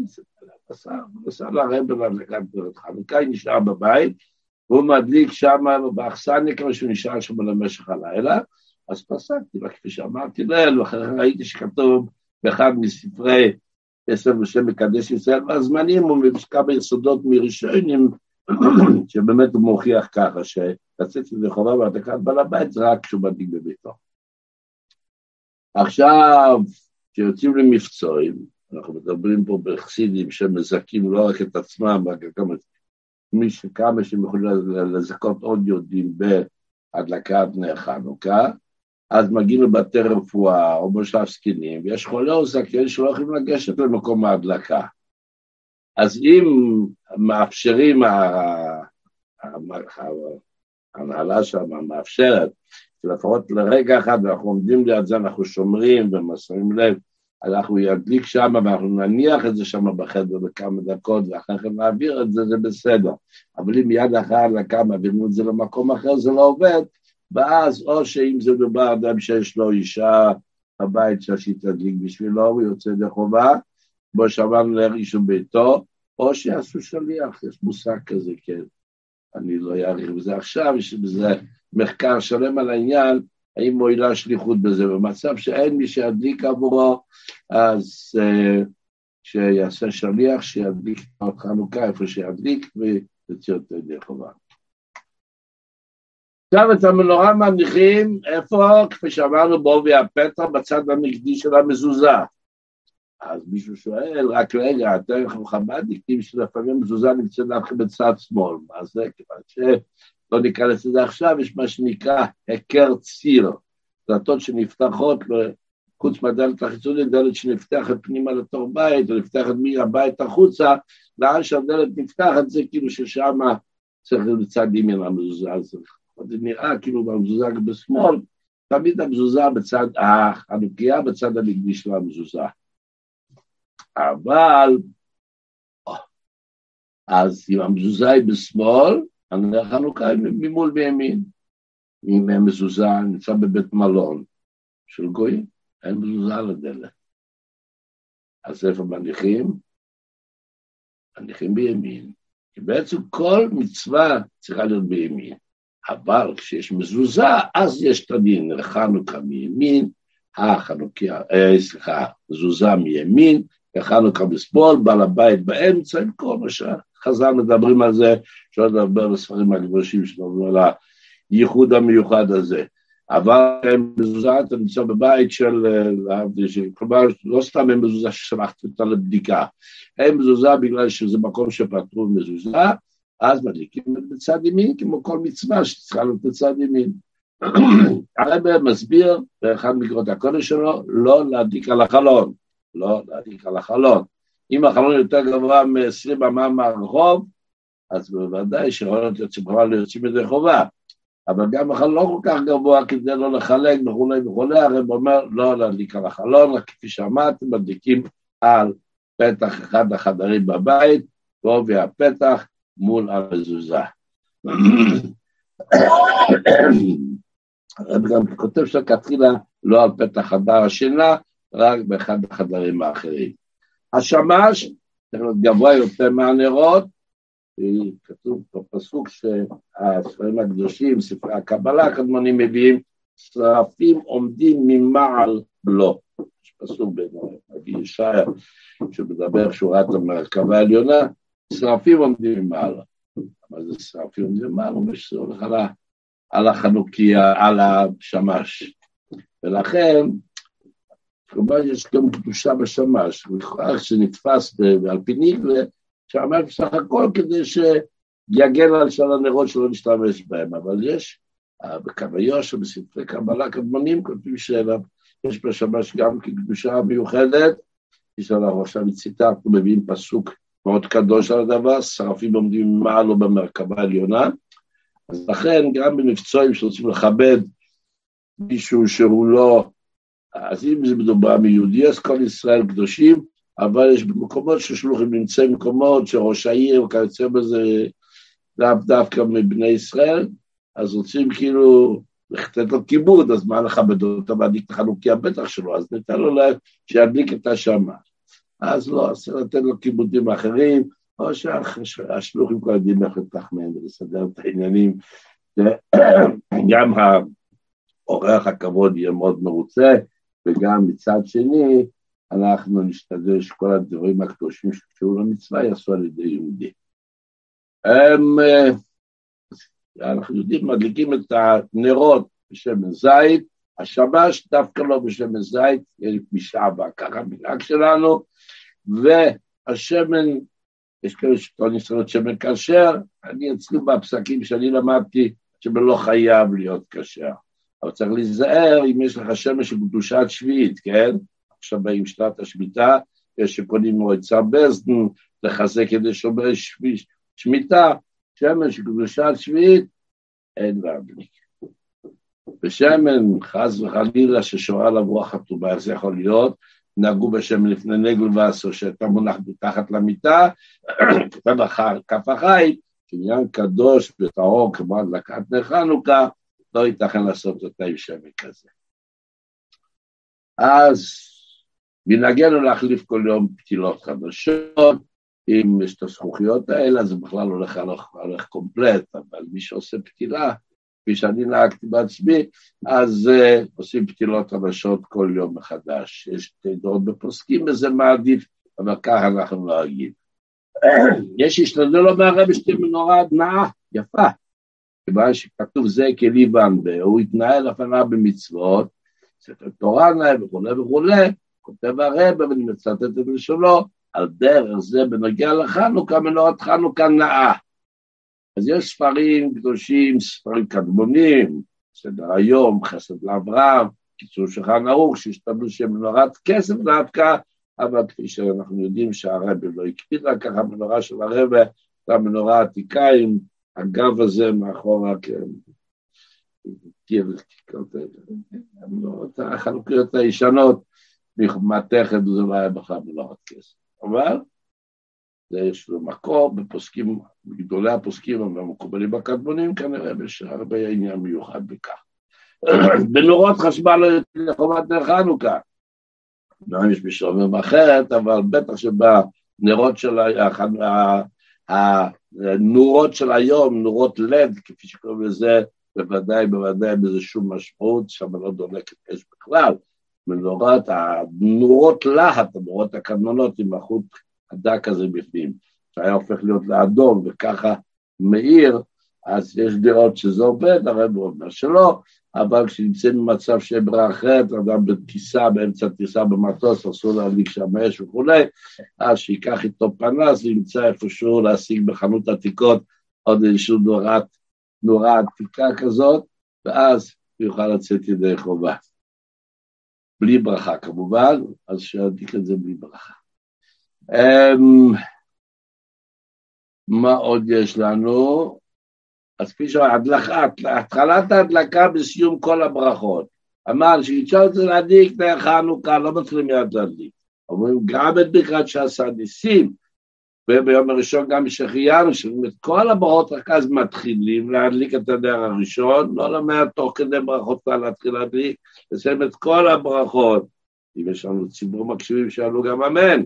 נסע לרב להדלקת ברירת חנוכה, נשאר בבית, והוא מדליק שם באכסניה כמו שהוא נשאר שם למשך הלילה, אז פסקתי, וכפי שאמרתי לאל, ואחרי כן ראיתי שכתוב באחד מספרי עשר בשם מקדש ישראל והזמנים, הוא מביא כמה יסודות מראשונים, [CLEARS THROAT] שבאמת הוא מוכיח ככה, שלצאת ידי חובה בהדלקת בעל הבית זה רק כשהוא מדליק בביתו. עכשיו, כשיוצאים למבצועים, אנחנו מדברים פה בחסידים שמזכים לא רק את עצמם, רק את מי שכמה שהם יכולים לזכות עוד יהודים בהדלקת נר חנוכה, אז מגיעים לבתי רפואה או מושב זקנים, ויש חולה או זקן שלא יכולים לגשת למקום ההדלקה. אז אם מאפשרים, ההנהלה שם מאפשרת, לפחות לרגע אחד, ואנחנו עומדים ליד זה, אנחנו שומרים ומסרים לב, אנחנו ידליק שם ואנחנו נניח את זה שם בחדר בכמה דקות ואחר כך נעביר את זה, זה בסדר. אבל אם מיד אחרי ההדלקה מעבירים את זה למקום אחר, זה לא עובד, ואז או שאם זה מדובר אדם שיש לו אישה בבית שהיא תדליק בשבילו, הוא יוצא ידי חובה, כמו שאמרנו להרעיש ביתו, או שיעשו שליח, יש מושג כזה, כן. אני לא אאריך בזה עכשיו, יש בזה מחקר שלם על העניין, האם מועילה שליחות בזה. במצב שאין מי שידליק עבורו, אז uh, שיעשה שליח, שידליק חנוכה איפה שידליק, ויוציא אותו ידי חובה. עכשיו את המנורה מניחים, איפה? כפי שאמרנו, בעובי הפתח, בצד הנגדי של המזוזה. אז מישהו שואל, רק רגע, אתם חב"דניקים שלפעמים מזוזה נמצאת דווקא בצד שמאל. מה זה? כיוון שלא ניכנס לזה עכשיו, יש מה שנקרא היכר ציר. דלתות שנפתחות, חוץ מהדלת החיצונית, דלת שנפתחת פנימה לתוך בית, או נפתחת מהבית החוצה, לאן שהדלת נפתחת זה כאילו ששם צריך בצד ימין המזוזה. הזה. זה נראה כאילו במזוזה בשמאל, תמיד המזוזה בצד, הנקייה בצד הנגדי של המזוזה. אבל, אז אם המזוזה היא בשמאל, הנר חנוכה היא ממול בימין. אם המזוזה נמצא בבית מלון של גויים, אין מזוזה על הדלת. אז איפה מניחים? מניחים בימין. כי בעצם כל מצווה צריכה להיות בימין. אבל כשיש מזוזה, אז יש את הדין, חנוכה מימין, החנוכיה, אה, סליחה, מזוזה מימין, וחנוכה בשמאל, בעל הבית באמצע, עם כל מה שחז"ל מדברים על זה, אפשר לדבר בספרים הקדושים שלנו על הייחוד המיוחד הזה. אבל מזוזה אתה נמצא בבית של, כלומר לא סתם הם מזוזה ששלחתי אותה לבדיקה, הם מזוזה בגלל שזה מקום שפתרו מזוזה, אז מדליקים בצד ימין כמו כל מצווה שצריכה להיות בצד ימין. [CLEARS THROAT] הרב מסביר באחד מקרות הקודש שלו, לא להדליק על החלון, לא להדליק על החלון. אם החלון יותר גבוה מ-20 אמה מהרחוב, אז בוודאי שיכולות להיות שבכלל לא יוצאים ידי חובה. אבל גם החלון לא כל כך גבוה כדי לא לחלק וכולי וכולי, הרב אומר לא להדליק על החלון, רק כפי שאמרתי, מדליקים על פתח אחד החדרים בבית, ועובי הפתח מול המזוזה. הרב גם כותב שלכתחילה לא על פתח חדר השינה, רק באחד החדרים האחרים. השמש צריך להיות גבוה יותר מהנרות, כתוב בפסוק שהספרים הקדושים, ספרי הקבלה הקדמונים מביאים, שרפים עומדים ממעל לו. יש פסוק בנביא ישעיה שמדבר את המרכבה העליונה, שרפים עומדים ממעלה. מה זה שרפים עומדים ממעלה? הוא שזה הולך על החנוכיה, על השמש. ולכן, כלומר יש גם קדושה בשמש, לכאורה שנתפס על פי ניגלה, שמש בסך הכל כדי שיגן על של הנרות שלא נשתמש בהם, אבל יש, בקו היושר, בספרי קבלה קדמונים, כותבים שיש בשמש גם כקדושה מיוחדת, יש לנו עכשיו ציטטנו, מביאים פסוק מאוד קדוש על הדבר, שרפים עומדים מעלו במרכבה העליונה, אז לכן גם במבצועים שרוצים לכבד מישהו שהוא לא, אז אם זה מדובר מיהודי, אז כל ישראל קדושים, אבל יש מקומות ששלוחים נמצאים מקומות שראש העיר וכיוצא בזה לאו דווקא מבני ישראל, אז רוצים כאילו לתת לו כיבוד, אז מה לכבד אותו להדליק את החנוכיה בטח שלו, אז ניתן לו שידליק את השמה. אז לא, אז לתת לו כיבודים אחרים, או שהשלוחים כבר יודעים איך לתחמן ולסדר את העניינים, גם האורח הכבוד יהיה מאוד מרוצה, וגם מצד שני, אנחנו נשתדל שכל הדברים הקדושים שקשורים למצווה יעשו על ידי יהודים. הם, אה, אנחנו יודעים, מדליקים את הנרות בשמן זית, השמש דווקא לא בשמן זית, משעבה, ככה המנהג שלנו, והשמן, יש כאלה שטוענים צריך להיות שמן כשר, אני אצלי בפסקים שאני למדתי, שמן לא חייב להיות כשר, אבל צריך להיזהר אם יש לך שמן של קדושת שביעית, כן? עכשיו באים שנת השמיטה, יש שקונים מועצה בזדן, לחזק את שומרי שמיטה, שמן של קדושת שביעית, אין להדליק. בשמן, חס וחלילה, ששורה עליו רוח הטובה, איך זה יכול להיות? נהגו בשמן לפני נגל ועשו, שאתה מונח מתחת למיטה, [CLEARS THROAT] כתב אחר כף החי, קניין קדוש וטהור כמו הדלקת נר חנוכה, לא ייתכן לעשות אותה עם שמן כזה. אז מנהגנו להחליף כל יום פתילות חדשות, אם יש את הזכוכיות האלה, זה בכלל הולך הולך, הולך קומפלט, אבל מי שעושה פתילה, כפי שאני נהגתי בעצמי, אז uh, עושים פתילות חדשות כל יום מחדש. יש שתי דעות בפוסקים וזה מעדיף, אבל ככה אנחנו נוהגים. [CLEARS THROAT] יש השתדל לומר רבי שתי מנורה נאה, יפה, כיוון שכתוב זה כליבן, והוא התנהל לפניו במצוות, ספר תורה נאה וכולי וכולי, כותב הרב, ואני מצטט את לשונו, על דרך זה בנוגע לחנוכה, מנורת חנוכה נאה. אז יש ספרים קדושים, ספרים קדמונים, סדר היום, חסד לאברהם, קיצור שולחן ערוך, שהשתמשו שמנורת כסף דווקא, אבל כפי שאנחנו יודעים שהרבי לא הקפיד על כך, המנורה של הרבי, המנורה העתיקה עם הגב הזה מאחורה, כן. החלוקיות הישנות, מתכת, זה לא היה בכלל מנורת כסף. אבל יש לו מקור בפוסקים, בגדולי הפוסקים המקובלים בקדמונים, כנראה יש הרבה עניין מיוחד בכך. [CLEARS THROAT] בנורות חשמל לחובת נר חנוכה. לא יש מי שאומר אחרת, אבל בטח שבנרות של הנורות של היום, נורות לד, כפי שקוראים לזה, בוודאי, בוודאי בזה שום משמעות, שם לא דולקת אש בכלל. מנורת, הנורות להט, הנורות הקדמונות עם החוט הדק הזה בפנים, שהיה הופך להיות לאדום וככה מאיר, אז יש דעות שזה עובד, הרב אומר שלא, אבל כשנמצאים במצב שיהיה ברירה אחרת, אדם בטיסה, באמצע טיסה במטוס, אסור להדליק שם אש וכולי, אז שייקח איתו פנס, ימצא איפשהו להשיג בחנות עתיקות עוד איזושהי נורת, נורה עתיקה כזאת, ואז הוא יוכל לצאת ידי חובה. בלי ברכה כמובן, אז שידליק את זה בלי ברכה. Um, מה עוד יש לנו? אז כפי שאמר, התחלת ההדלקה בסיום כל הברכות. אמר שאישה רוצה להדליק נר חנוכה, לא מתחילים מיד להדליק. אומרים גם את ברכת שעשה ניסים, וביום הראשון גם שהחיינו, שאומרים את כל הברכות רק אז מתחילים להדליק את הנר הראשון, לא למעט תוך כדי ברכות כבר להתחיל להדליק, לסיים את כל הברכות. אם יש לנו ציבור מקשיבים שאלו גם אמן,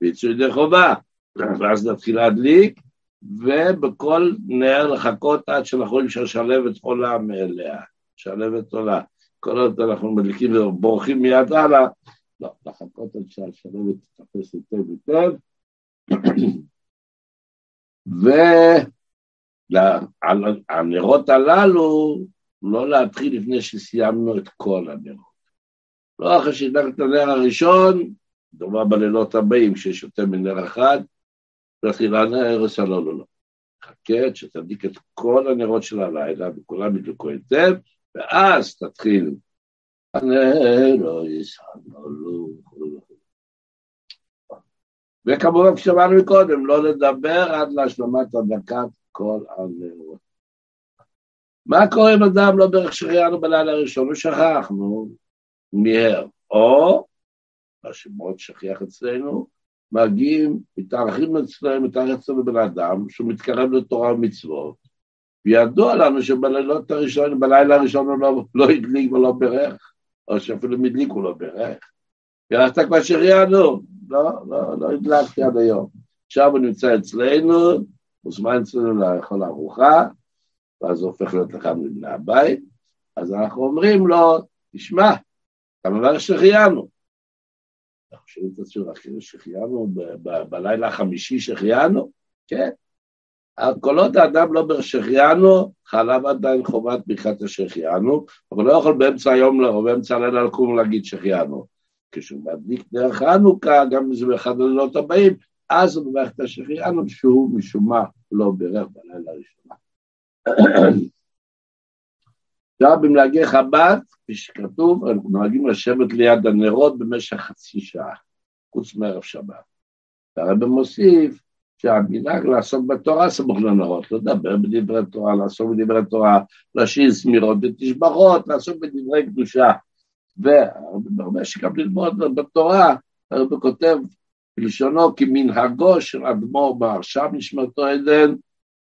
ויצאו ידי חובה, ואז נתחיל להדליק, ובכל נר לחכות עד שאנחנו רואים שהשלבת עולה מאליה, שלבת עולה. כל עוד אנחנו מדליקים ובורחים מיד הלאה, לא, לחכות עד שהשלבת תתפס היטב היטב. [COUGHS] והנרות הללו, לא להתחיל לפני שסיימנו את כל הנרות. לא אחרי שהדלקת את הנר הראשון, דומה בלילות הבאים, כשיש יותר מנר אחד, להתחיל הנר, לא, לא, לא. חכה שתדליק את כל הנרות של הלילה, וכולם ידלקו היטב, ואז תתחיל. וכמובן, כשאמרנו מקודם, לא לדבר עד להשלמת הדקת כל הנרות. מה קורה אם אדם לא ברך שהחיינו בלילה הראשון? הוא שכח, נו, מיהר. או, מה שמאוד שכיח אצלנו, מגיעים, מתארחים אצלנו, מתארח אצלנו בן אדם שהוא מתקרב לתורה ומצוות, וידוע לנו שבלילות הראשון, בלילה הראשון הוא לא, לא הדליק ולא בירך, או שאפילו אם הדליק הוא לא בירך. בירכת כבר שהחיינו? לא, לא, לא הדלקתי עד היום. עכשיו הוא נמצא אצלנו, מוזמן אצלנו לאכול ארוחה, ואז הוא הופך להיות אחד מבני הבית, אז אנחנו אומרים לו, תשמע, אתה מברך שהחיינו. אנחנו שואלים את כאילו שהחיינו בלילה החמישי שהחיינו? כן. כל עוד האדם לא ברשחיינו, חלב עדיין חובת ברכת השחיינו, אבל לא יכול באמצע היום או באמצע הלילה לקום ולהגיד שהחיינו. כשהוא מדליק דרך חנוכה, גם אם זה באחד הלילות הבאים, אז הוא מברך את השחיינו שהוא משום מה לא בירך בלילה הראשונה. עכשיו במנהגי חב"ד, כפי שכתוב, אנחנו נוהגים לשבת ליד הנרות במשך חצי שעה, חוץ מערב שבת. והרבא מוסיף שהמנהג לעסוק בתורה סמוך לנרות, לדבר בדברי תורה, לעסוק בדברי תורה, להשאיר זמירות ותשבחות, לעסוק בדברי קדושה. והרבה שגם ללמוד בתורה, הרב כותב בלשונו כמנהגו של אדמו"ר מעכשיו נשמתו עדן,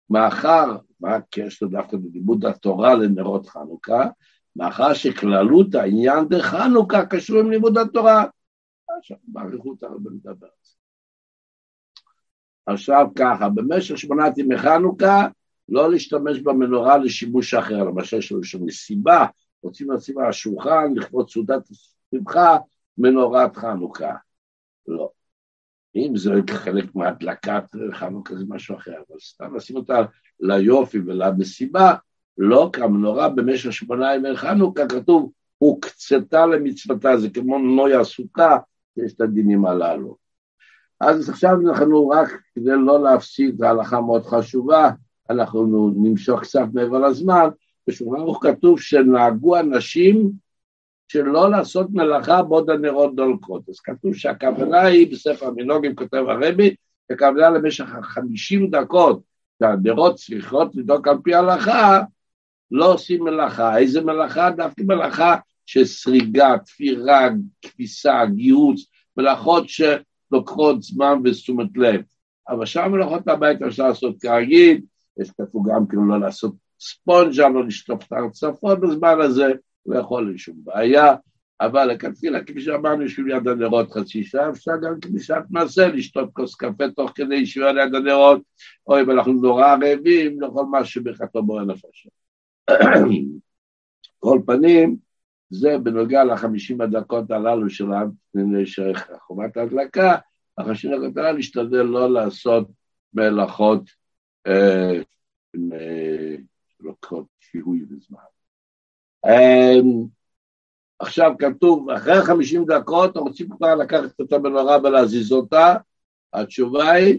מאחר, מה הקשר דווקא בלימוד התורה לנרות חנוכה? מאחר שכללות העניין דחנוכה קשור עם לימוד התורה. עכשיו, באריכות הרבה מדבר על זה. עכשיו ככה, במשך שמונת ימי חנוכה, לא להשתמש במנורה לשימוש אחר, למשל יש לנו שם מסיבה, רוצים לשים על השולחן לכבוד סעודת שמחה, מנורת חנוכה. לא. אם זה חלק מהדלקת חנוכה זה משהו אחר, אבל סתם לשים אותה ליופי ולמסיבה, לא כמנורה במשך שמונה ימי חנוכה, כתוב, הוקצתה למצוותה, זה כמו נויה סוכה, יש את הדינים הללו. אז עכשיו אנחנו רק, כדי לא להפסיד, זו הלכה מאוד חשובה, אנחנו נמשוך קצת מעבר לזמן, בשולחן ערוך כתוב שנהגו אנשים שלא לעשות מלאכה בעוד הנרות דולקות. אז כתוב שהכוונה היא, בספר המינוגים כותב הרבי, הכוונה למשך חמישים דקות שהנרות צריכות לדאוג על פי ההלכה, לא עושים מלאכה. איזה מלאכה? דווקא מלאכה של סריגה, תפירה, כביסה, גיהוץ, מלאכות שלוקחות זמן ותשומת לב. אבל שאר מלאכות הבית אפשר לעשות כרגיל, יש כתוב גם כאילו לא לעשות ספונג'ה, לא לשטוף את ההרצפות בזמן הזה, לא יכול להיות שום בעיה, אבל לכתחילה, כפי שאמרנו, יושבים ליד הנרות חצי שעה, אפשר גם בשעת מעשה לשתות כוס קפה תוך כדי ישיבה ליד הנרות, או אם אנחנו נורא רעבים, מה שברכתו בורא נפש. כל פנים, זה בנוגע לחמישים הדקות הללו של חומת ההדלקה, החמישים הדקות הללו להשתדל לא לעשות מלאכות אה, אה, לוקחות שיהוי בזמן. אמ, עכשיו כתוב, אחרי חמישים דקות רוצים כבר לקחת אותה בנורה ולהזיז אותה, התשובה היא,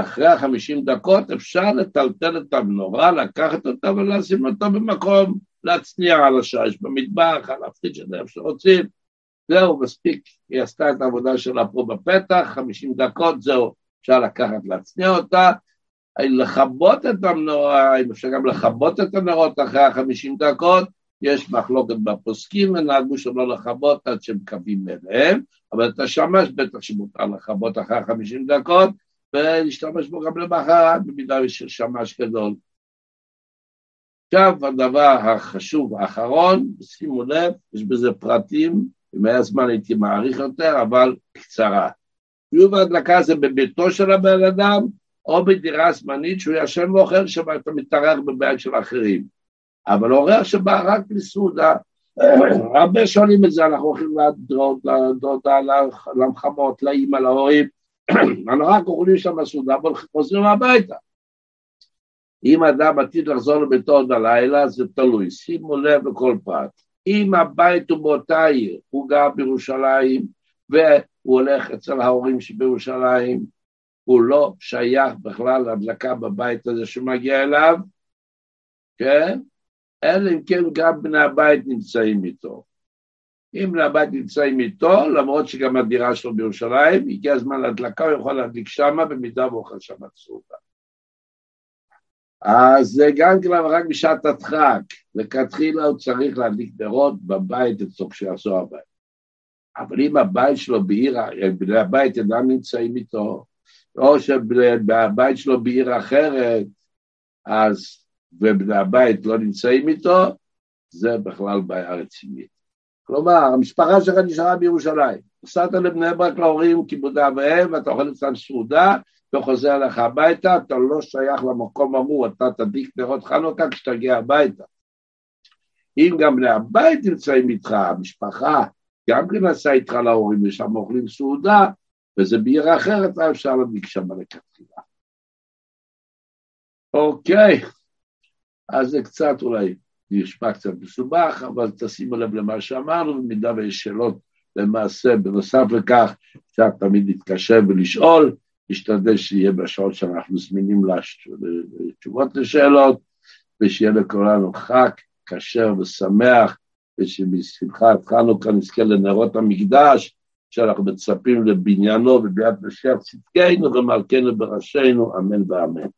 אחרי החמישים דקות אפשר לטלטל את המנורה, לקחת אותה ולשים אותה במקום, להצניע על השיש, במטבח, על הפריג'ר, איפה שרוצים, זהו, מספיק, היא עשתה את העבודה שלה פה בפתח, חמישים דקות, זהו, אפשר לקחת, להצניע אותה, לכבות את המנורה, אם אפשר גם לכבות את הנרות אחרי החמישים דקות, יש מחלוקת בפוסקים ונהגו שלא לכבות עד שהם קווים אליהם, אבל את השמש בטח שמותר לכבות אחרי חמישים דקות, ולהשתמש בו גם למחרת במידה של שמש גדול. עכשיו הדבר החשוב האחרון, שימו לב, יש בזה פרטים, אם היה זמן הייתי מעריך יותר, אבל קצרה. חיוב ההדלקה זה בביתו של הבן אדם, או בדירה זמנית שהוא ישן ואוכל שם, אתה מתארח בבית של אחרים. אבל אורח שבא רק לסעודה, [CLEARS THROAT] הרבה שואלים את זה, אנחנו הולכים לדודה, למחמות, לאימא, להורים, [CLEARS THROAT] אנחנו רק אוכלים שם סעודה, אבל חוזרים הביתה. אם אדם עתיד לחזור לביתו עוד הלילה, זה תלוי, שימו לב לכל פרט. אם הבית הוא באותה עיר, הוא גר בירושלים, והוא הולך אצל ההורים שבירושלים, הוא לא שייך בכלל להדלקה בבית הזה שמגיע אליו, כן? אלא אם כן גם בני הבית נמצאים איתו. אם בני הבית נמצאים איתו, למרות שגם הדירה שלו בירושלים, הגיע הזמן להדלקה, הוא יכול להדליק שמה במידה והוא אוכל שם סעודה. אז זה גם כן רק בשעת הדחק, לכתחילה הוא צריך להדליק נרות בבית אצלו כשיעשו הבית. אבל אם הבית שלו בעיר, בני הבית אינם נמצאים איתו, או שהבית שלו בעיר אחרת, אז, ובני הבית לא נמצאים איתו, זה בכלל בעיה רצינית. כלומר, המשפחה שלך נשארה בירושלים. נסעת לבני ברק להורים כיבודי אביהם, ואתה אוכל אצלם סעודה, וחוזר לך הביתה, אתה לא שייך למקום אמור, אתה תדליק נרות חנוכה כשתגיע הביתה. אם גם בני הבית נמצאים איתך, המשפחה גם כן נסעה איתך להורים, ושם אוכלים סעודה, וזה בעיר אחרת, אפשר להדליק שם לכתחילה. אוקיי, אז זה קצת אולי נשמע קצת מסובך, אבל תשימו לב למה שאמרנו, במידה ויש שאלות למעשה, בנוסף לכך, אפשר תמיד להתקשר ולשאול, נשתדל שיהיה בשעות שאנחנו זמינים לתשובות לשאלות, ושיהיה לכולנו חג כשר ושמח, ושבשמחת חנוכה נזכה לנרות המקדש, שאנחנו מצפים לבניינו ובביאת משיח צדקנו ומלכנו בראשינו, אמן ואמן.